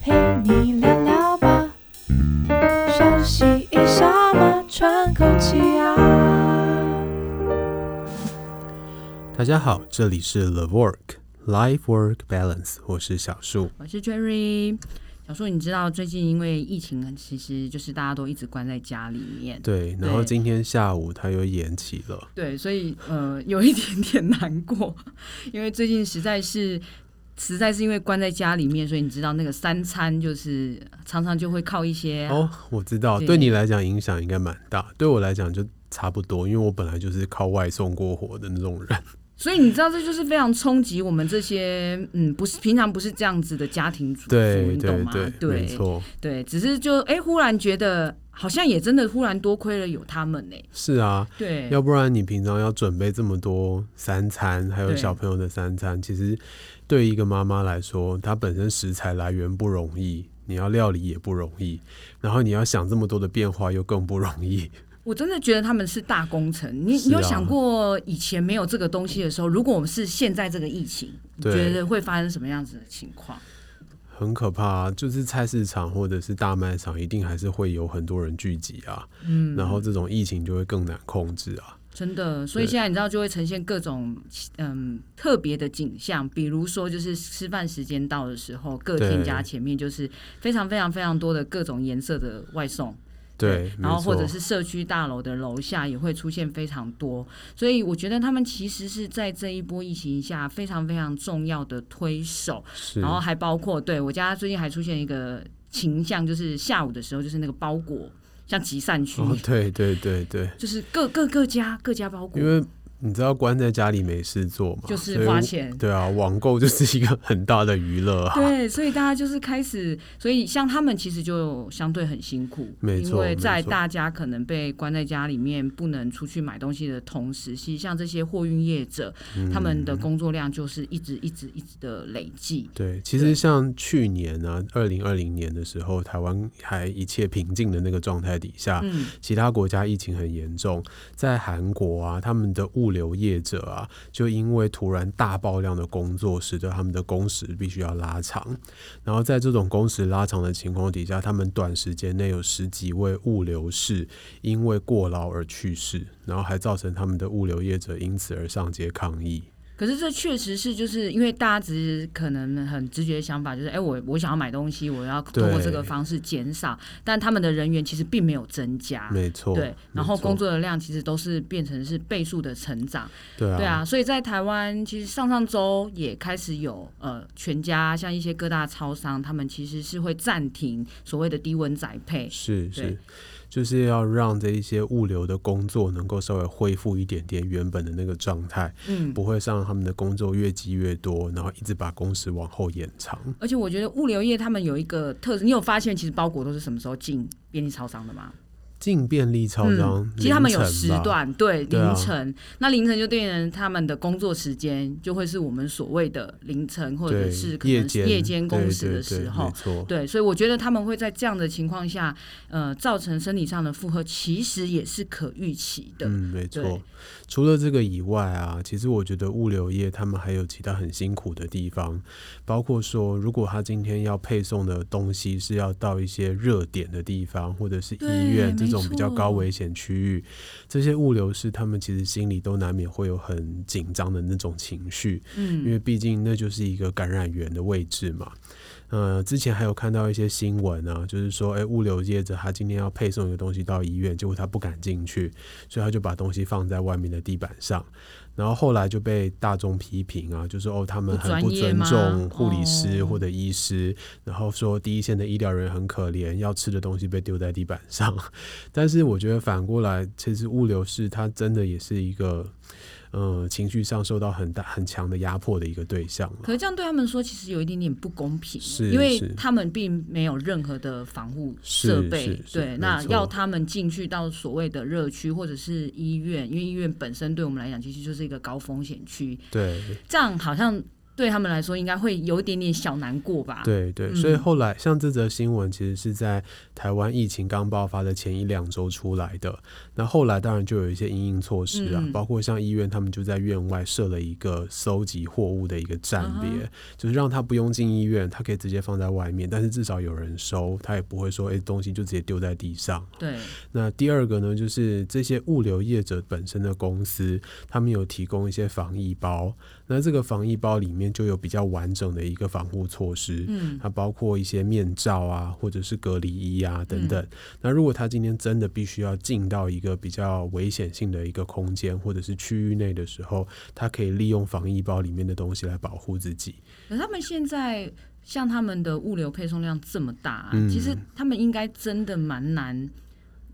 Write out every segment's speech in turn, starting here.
陪你聊聊吧，休息一下嘛，喘口气啊。大家好，这里是 The Work Life Work Balance，我是小树，我是 Jerry。小树，你知道最近因为疫情，其实就是大家都一直关在家里面。对，然后今天下午它又延期了。对，所以呃，有一点点难过，因为最近实在是。实在是因为关在家里面，所以你知道那个三餐就是常常就会靠一些、啊、哦，我知道，对，对你来讲影响应该蛮大，对我来讲就差不多，因为我本来就是靠外送过活的那种人，所以你知道这就是非常冲击我们这些嗯，不是平常不是这样子的家庭主妇，对你懂吗？对，对，对，没错，对，只是就哎，忽然觉得好像也真的忽然多亏了有他们呢。是啊，对，要不然你平常要准备这么多三餐，还有小朋友的三餐，其实。对一个妈妈来说，她本身食材来源不容易，你要料理也不容易，然后你要想这么多的变化又更不容易。我真的觉得他们是大工程。你，啊、你有想过以前没有这个东西的时候，如果我们是现在这个疫情，你觉得会发生什么样子的情况？很可怕啊，就是菜市场或者是大卖场，一定还是会有很多人聚集啊。嗯，然后这种疫情就会更难控制啊。真的，所以现在你知道就会呈现各种嗯特别的景象，比如说就是吃饭时间到的时候，各店家前面就是非常非常非常多的各种颜色的外送，对，然后或者是。社区大楼的楼下也会出现非常多，所以我觉得他们其实是在这一波疫情下非常非常重要的推手，然后还包括对我家最近还出现一个形象，就是下午的时候就是那个包裹。像集散区，哦，对对对对，就是各各各家各家包裹，因为。你知道关在家里没事做吗？就是花钱。对啊，网购 就是一个很大的娱乐啊。对，所以大家就是开始，所以像他们其实就相对很辛苦，没错。因为在大家可能被关在家里面不能出去买东西的同时，其实像这些货运业者，嗯，他们的工作量就是一直一直一直的累积。对，其实像去年呢，二零二零年的时候，台湾还一切平静的那个状态底下，嗯，其他国家疫情很严重，在韩国啊，他们的物物流业者啊，就因为突然大爆量的工作，使得他们的工时必须要拉长。然后在这种工时拉长的情况底下，他们短时间内有十几位物流士因为过劳而去世，然后还造成他们的物流业者因此而上街抗议。可是这确实是，就是因为大家只是可能很直觉的想法，就是哎、欸，我我想要买东西，我要通过这个方式减少，但他们的人员其实并没有增加，没错，对，然后工作的量其实都是变成是倍数的成长，对啊，对啊，所以在台湾其实上上周也开始有呃全家像一些各大超商，他们其实是会暂停所谓的低温宅配，是是。就是要让这一些物流的工作能够稍微恢复一点点原本的那个状态，嗯，不会让他们的工作越积越多，然后一直把工时往后延长。而且我觉得物流业他们有一个特质，你有发现其实包裹都是什么时候进便利超商的吗？进便利超商，嗯，其实他们有时段，对，凌晨，那凌晨就变成他们的工作时间，就会是我们所谓的凌晨或者是可能是夜间工时的时候，对，所以我觉得他们会在这样的情况下，呃，造成身体上的负荷，其实也是可预期的。嗯，没错。除了这个以外啊，其实我觉得物流业他们还有其他很辛苦的地方，包括说，如果他今天要配送的东西是要到一些热点的地方，或者是医院。这种比较高危险区域，这些物流师他们其实心里都难免会有很紧张的那种情绪，嗯，因为毕竟那就是一个感染源的位置嘛。呃，之前还有看到一些新闻啊，就是说，哎，物流业者他今天要配送一个东西到医院，结果他不敢进去，所以他就把东西放在外面的地板上。然后后来就被大众批评啊，就说哦，他们很不尊重护理师或者医师，然后说第一线的医疗人员很可怜，要吃的东西被丢在地板上。但是我觉得反过来，其实物流是他真的也是一个。呃，情绪上受到很大很强的压迫的一个对象。可是这样对他们说，其实有一点点不公平，是因为他们并没有任何的防护设备。对，那要他们进去到所谓的热区或者是医院，因为医院本身对我们来讲，其实就是一个高风险区。对，这样好像对他们来说应该会有一点点小难过吧。对对，所以后来像这则新闻，其实是在台湾疫情刚爆发的前一两周出来的。那后来当然就有一些因应措施啊，包括像医院，他们就在院外设了一个收集货物的一个站别，就是让他不用进医院，他可以直接放在外面，但是至少有人收，他也不会说哎东西就直接丢在地上。对。那第二个呢，就是这些物流业者本身的公司，他们有提供一些防疫包。那这个防疫包里面就有比较完整的一个防护措施，嗯，它包括一些面罩啊，或者是隔离衣啊等等。那如果他今天真的必须要进到一个比较危险性的一个空间或者是区域内的时候，他可以利用防疫包里面的东西来保护自己。可他们现在像他们的物流配送量这么大啊，其实他们应该真的蛮难。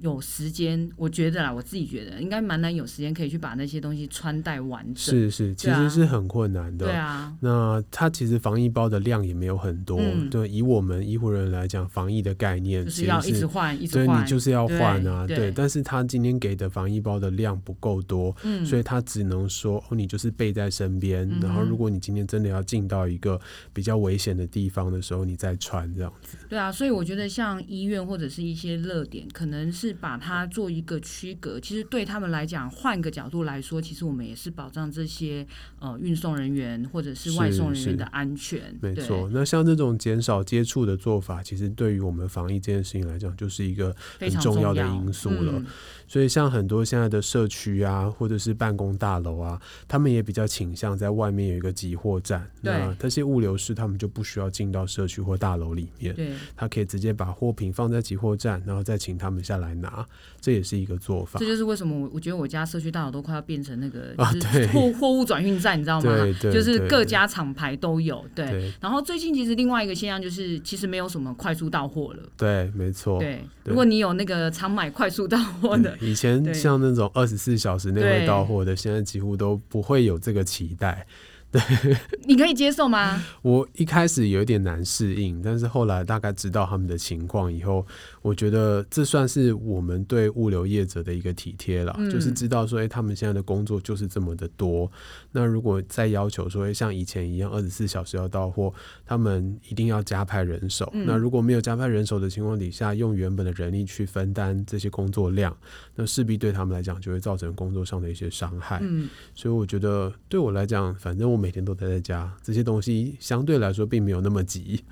有时间，我觉得啦，我自己觉得应该蛮难有时间可以去把那些东西穿戴完整。是是，其实是很困难的。对啊，那它其实防疫包的量也没有很多。嗯、对，以我们医护人员来讲，防疫的概念就是要一直换，一直换。对，你就是要换啊。对，对，但是他今天给的防疫包的量不够多，嗯，所以他只能说哦，你就是备在身边，嗯，然后如果你今天真的要进到一个比较危险的地方的时候，你再穿这样子。对啊，所以我觉得像医院或者是一些热点，可能是把它做一个区隔，其实对他们来讲，换个角度来说，其实我们也是保障这些呃运送人员或者是外送人员的安全。没错，那像这种减少接触的做法，其实对于我们防疫这件事情来讲，就是一个很重要的因素了。嗯、所以像很多现在的社区啊，或者是办公大楼啊，他们也比较倾向在外面有一个集货站。那这些物流师他们就不需要进到社区或大楼里面，对，他可以直接把货品放在集货站，然后再请他们下来拿。这也是一个做法，这就是为什么我我觉得我家社区大楼都快要变成那个就是货货物转运站，你知道吗？对对对，就是各家厂牌都有。对，对，然后最近其实另外一个现象就是，其实没有什么快速到货了。对，没错。对，如果你有那个常买快速到货的，以前像那种二十四小时内会到货的，现在几乎都不会有这个期待。对，你可以接受吗？我一开始有点难适应，但是后来大概知道他们的情况以后，我觉得这算是我们对物流业者的一个体贴了，嗯，就是知道说，哎，他们现在的工作就是这么的多。那如果再要求说，像以前一样二十四小时要到货，他们一定要加派人手。嗯。那如果没有加派人手的情况底下，用原本的人力去分担这些工作量，那势必对他们来讲就会造成工作上的一些伤害。嗯。所以我觉得对我来讲，反正我。每天都待在家，这些东西相对来说并没有那么急，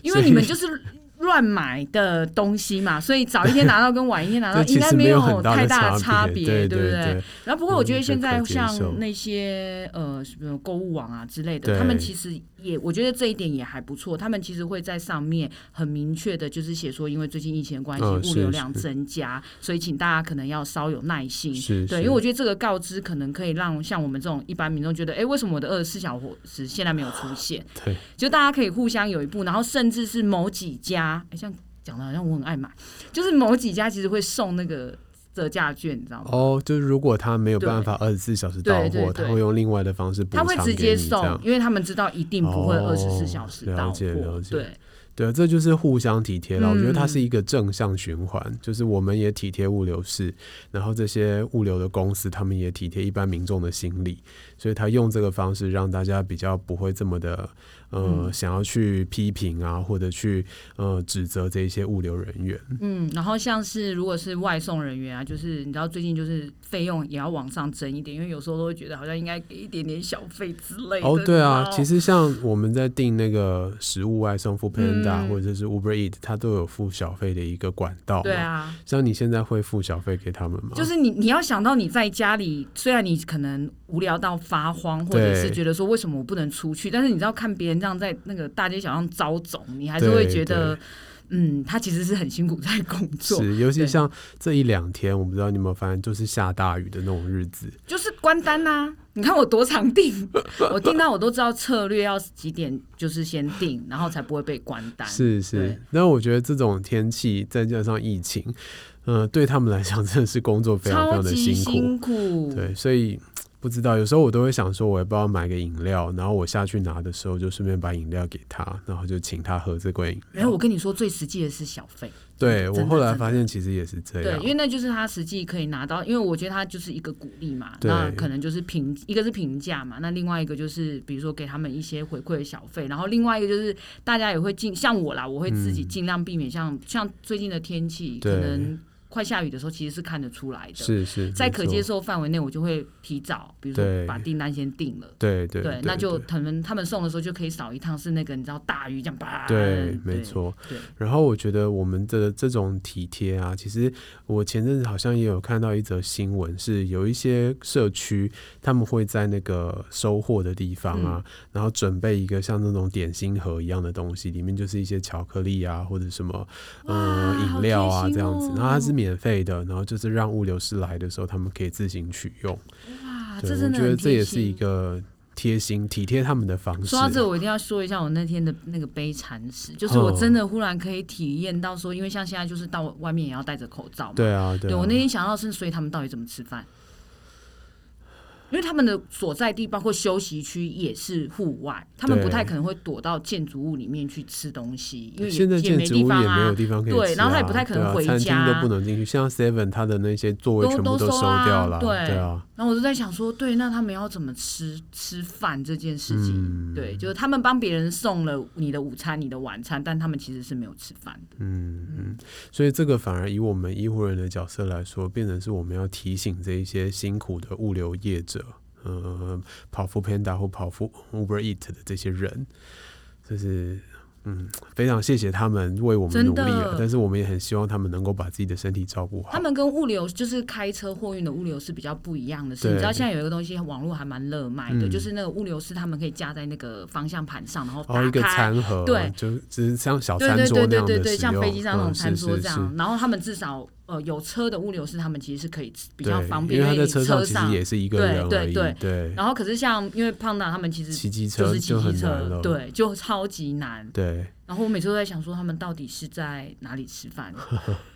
因为你们就是乱买的东西嘛，所以早一天拿到跟晚一天拿到 应该没有太大的差别，对不对？然后不过我觉得现在像那些呃什么购物网啊之类的，他们其实。也我觉得这一点也还不错，他们其实会在上面很明确的，就是写说，因为最近疫情的关系，物流量增加，哦，所以请大家可能要稍有耐心。对，因为我觉得这个告知可能可以让像我们这种一般民众觉得，哎，为什么我的二十四小时现在没有出现？对，就大家可以互相有一步，然后甚至是某几家，哎，像讲的好像我很爱买，就是某几家其实会送那个。折价券，你知道吗？哦，就是如果他没有办法二十四小时到货，他会用另外的方式补偿给你，他会直接送，因为他们知道一定不会二十四小时到货。了解，了解。对。对，这就是互相体贴了。我觉得它是一个正向循环，嗯，就是我们也体贴物流师，然后这些物流的公司他们也体贴一般民众的心理，所以他用这个方式让大家比较不会这么的呃、嗯、想要去批评啊，或者去呃指责这些物流人员。嗯，然后像是如果是外送人员啊，就是你知道最近就是费用也要往上增一点，因为有时候都会觉得好像应该给一点点小费之类的。哦，对啊，其实像我们在订那个食物外送付或者是 Uber Eat，它都有付小费的一个管道。对啊，像你现在会付小费给他们吗？就是你你要想到你在家里，虽然你可能无聊到发慌，或者是觉得说为什么我不能出去，但是你知道看别人这样在那个大街小巷招总，你还是会觉得。嗯，他其实是很辛苦在工作，是，尤其像这一两天，我不知道你有没有发现，就是下大雨的那种日子，就是关单呐、啊。你看我多常订，我订到我都知道策略要几点，就是先订，然后才不会被关单。是是，那我觉得这种天气再加上疫情，嗯、呃，对他们来讲真的是工作非常非常的辛苦。辛苦对，所以。不知道，有时候我都会想说，我要不要买个饮料，然后我下去拿的时候就顺便把饮料给他，然后就请他喝这罐饮料。然后我跟你说，最实际的是小费。对，我后来发现其实也是这样，对，因为那就是他实际可以拿到，因为我觉得他就是一个鼓励嘛，那可能就是评一个是评价嘛，那另外一个就是比如说给他们一些回馈的小费，然后另外一个就是大家也会尽像我啦，我会自己尽量避免像、嗯、像最近的天气可能。快下雨的时候，其实是看得出来的。是是，在可接受范围内，我就会提早，比如说把订单先订了。对对对，那就他们他们送的时候就可以少一趟，是那个你知道大雨这样吧？对，没错。对。然后我觉得我们的这种体贴啊，其实我前阵子好像也有看到一则新闻，是有一些社区他们会在那个收货的地方啊，然后准备一个像那种点心盒一样的东西，里面就是一些巧克力啊或者什么嗯饮料啊这样子，然后它是。免费的，然后就是让物流师来的时候，他们可以自行取用。哇，这真的。我觉得这也是一个贴心、体贴他们的方式。说到这，我一定要说一下我那天的那个悲惨史，就是我真的忽然可以体验到说，因为像现在就是到外面也要戴着口罩嘛。对啊，对啊。对，我那天想到是，所以他们到底怎么吃饭？因为他们的所在地包括休息区也是户外，他们不太可能会躲到建筑物里面去吃东西，因为现在建筑物也没有地方可以吃，啊。对，然后他也不太可能回家，啊、餐厅都不能进去。像 Seven，他的那些座位全部都收掉了。对，对啊。然后我就在想说，对，那他们要怎么吃吃饭这件事情？嗯、对，就是他们帮别人送了你的午餐、你的晚餐，但他们其实是没有吃饭的。嗯嗯。所以这个反而以我们医护人的角色来说，变成是我们要提醒这一些辛苦的物流业者。呃，跑 foodpanda 或跑 Uber Eat 的这些人，就是。嗯，非常谢谢他们为我们努力了，但是我们也很希望他们能够把自己的身体照顾好。他们跟物流就是开车货运的物流是比较不一样的是，你知道现在有一个东西网络还蛮热卖的，嗯，就是那个物流师他们可以架在那个方向盘上，然后打开，哦，一个餐盒，对，就只是像小餐桌那样的，对对对对对，像飞机上那种餐桌这样，嗯，是是是，然后他们至少。呃，有车的物流师他们其实是可以比较方便，因为他在车上其实也是一个。对对对，对。然后可是像因为胖达他们其实骑机车就是骑机车，对，就超级难。对。然后我每次都在想说，他们到底是在哪里吃饭？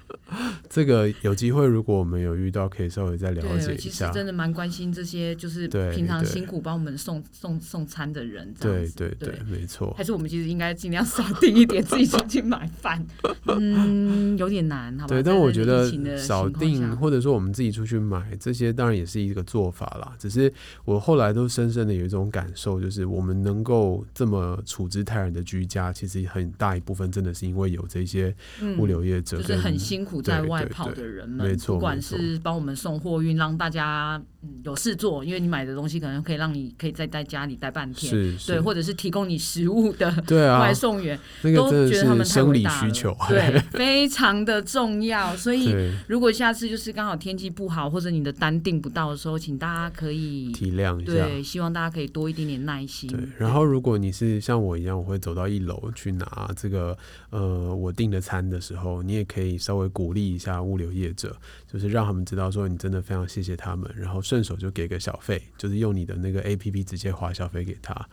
这个有机会，如果我们有遇到，可以稍微再了解一下。其实真的蛮关心这些，就是平常辛苦帮我们送送送餐的人。对对对，没错。还是我们其实应该尽量少订一点，自己出去买饭。嗯，有点难，好吧？对，但我觉得少订，或者说我们自己出去买，这些当然也是一个做法啦。只是我后来都深深的有一种感受，就是我们能够这么处之泰然的居家，其实很大一部分真的是因为有这些物流业者，就是很辛苦在外跑的人们，不管是帮我们送货运，让大家有事做，因为你买的东西可能可以让你可以再在家里待半天，是对，或者是提供你食物的 外送员，都觉得他们生理需求，对，非常的重要。所以如果下次就是刚好天气不好，或者你的单订不到的时候，请大家可以体谅一下，对，希望大家可以多一点点耐心。对，然后如果你是像我一样，我会走到一楼去拿这个呃我订的餐的时候，你也可以稍微。鼓励一下物流业者，就是让他们知道说你真的非常谢谢他们，然后顺手就给个小费，就是用你的那个 APP 直接划小费给他。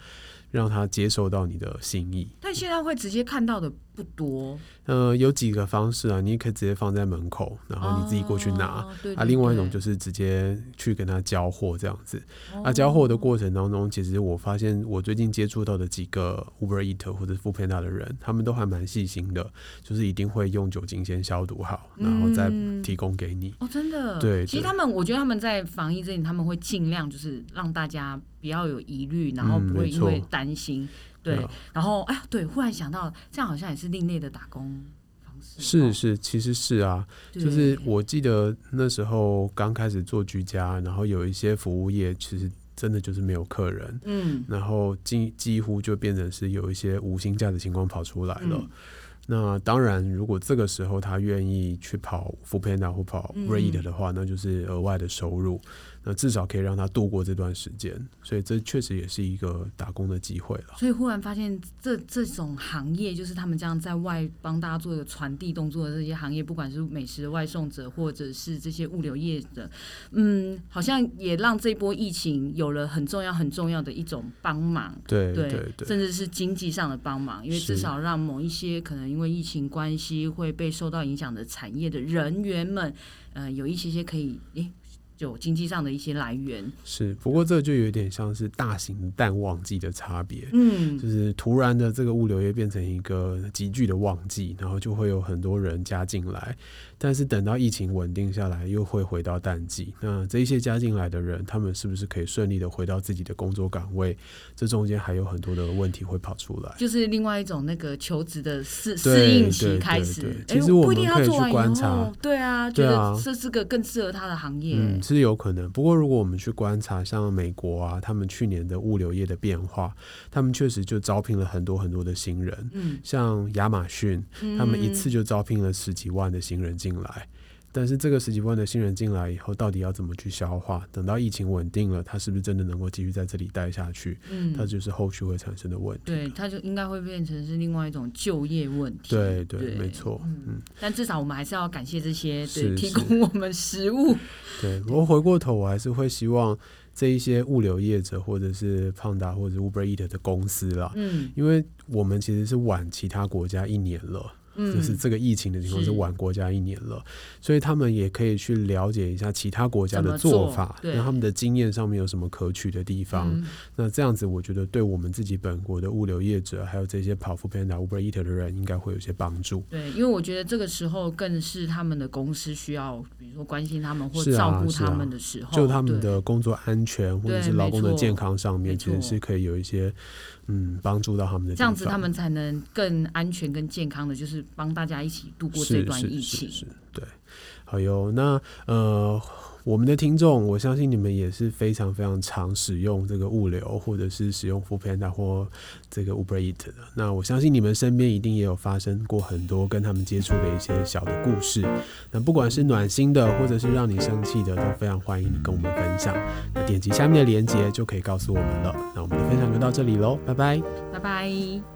让他接受到你的心意，但现在会直接看到的不多。呃，有几个方式啊，你可以直接放在门口，然后你自己过去拿。哦、对对对啊，另外一种就是直接去跟他交货这样子。哦、啊，交货的过程当中，其实我发现我最近接触到的几个 Uber Eat 或者 Foodpanda 的人，他们都还蛮细心的，就是一定会用酒精先消毒好，然后再提供给你。嗯、哦，真的。对，其实他们，我觉得他们在防疫这里，他们会尽量就是让大家。不要有疑虑，然后不会因为担心，嗯、对，对，然后哎呀，对，忽然想到，这样好像也是另类的打工方式。是是，其实是啊，就是我记得那时候刚开始做居家，然后有一些服务业，其实真的就是没有客人，嗯，然后几几乎就变成是有一些无薪假的情况跑出来了。嗯、那当然，如果这个时候他愿意去跑 Foodpanda 或跑 Eats 的话，嗯、那就是额外的收入。那至少可以让他度过这段时间，所以这确实也是一个打工的机会了。所以忽然发现这，这这种行业就是他们这样在外帮大家做一个传递动作的这些行业，不管是美食外送者，或者是这些物流业的，嗯，好像也让这波疫情有了很重要、很重要的一种帮忙。对对对，甚至是经济上的帮忙，因为至少让某一些可能因为疫情关系会被受到影响的产业的人员们，呃，有一些些可以诶。有经济上的一些来源。是，不过这就有点像是大型淡旺季的差别。嗯，就是突然的这个物流业变成一个急剧的旺季，然后就会有很多人加进来。但是等到疫情稳定下来，又会回到淡季。那这一些加进来的人，他们是不是可以顺利的回到自己的工作岗位？这中间还有很多的问题会跑出来。就是另外一种那个求职的适适应期开始。对对对对，其实我们可以去观察。对啊，觉得这是个更适合他的行业。嗯，是有可能。不过如果我们去观察，像美国啊，他们去年的物流业的变化，他们确实就招聘了很多很多的新人。嗯，像亚马逊，他们一次就招聘了十几万的新人进来，但是这个十几万的新人进来以后，到底要怎么去消化？等到疫情稳定了，他是不是真的能够继续在这里待下去？嗯，他就是后续会产生的问题。对，他就应该会变成是另外一种就业问题。对对，对，没错。嗯，但至少我们还是要感谢这些对提供我们食物。对，不过回过头，我还是会希望这一些物流业者，或者是 Panda 或者 Uber Eats 的公司啦，嗯，因为我们其实是晚其他国家一年了。嗯，就是这个疫情的情况是晚国家一年了，所以他们也可以去了解一下其他国家的做法，那他们的经验上面有什么可取的地方。嗯。那这样子，我觉得对我们自己本国的物流业者，还有这些跑 foodpanda、Uber Eats 的人，应该会有些帮助。对，因为我觉得这个时候更是他们的公司需要，比如说关心他们或照顾他们的时候，啊啊，就他们的工作安全或者是劳工的健康上面，其实是可以有一些嗯帮助到他们的。这样子，他们才能更安全、更健康的，就是帮大家一起。度过这段疫情，是是是是，对，好哟。那呃，我们的听众，我相信你们也是非常非常常使用这个物流，或者是使用 foodpanda 或这个 Uber Eat 的。那我相信你们身边一定也有发生过很多跟他们接触的一些小的故事。那不管是暖心的，或者是让你生气的，都非常欢迎你跟我们分享。那点击下面的链接就可以告诉我们了。那我们的分享就到这里喽，拜拜，拜拜。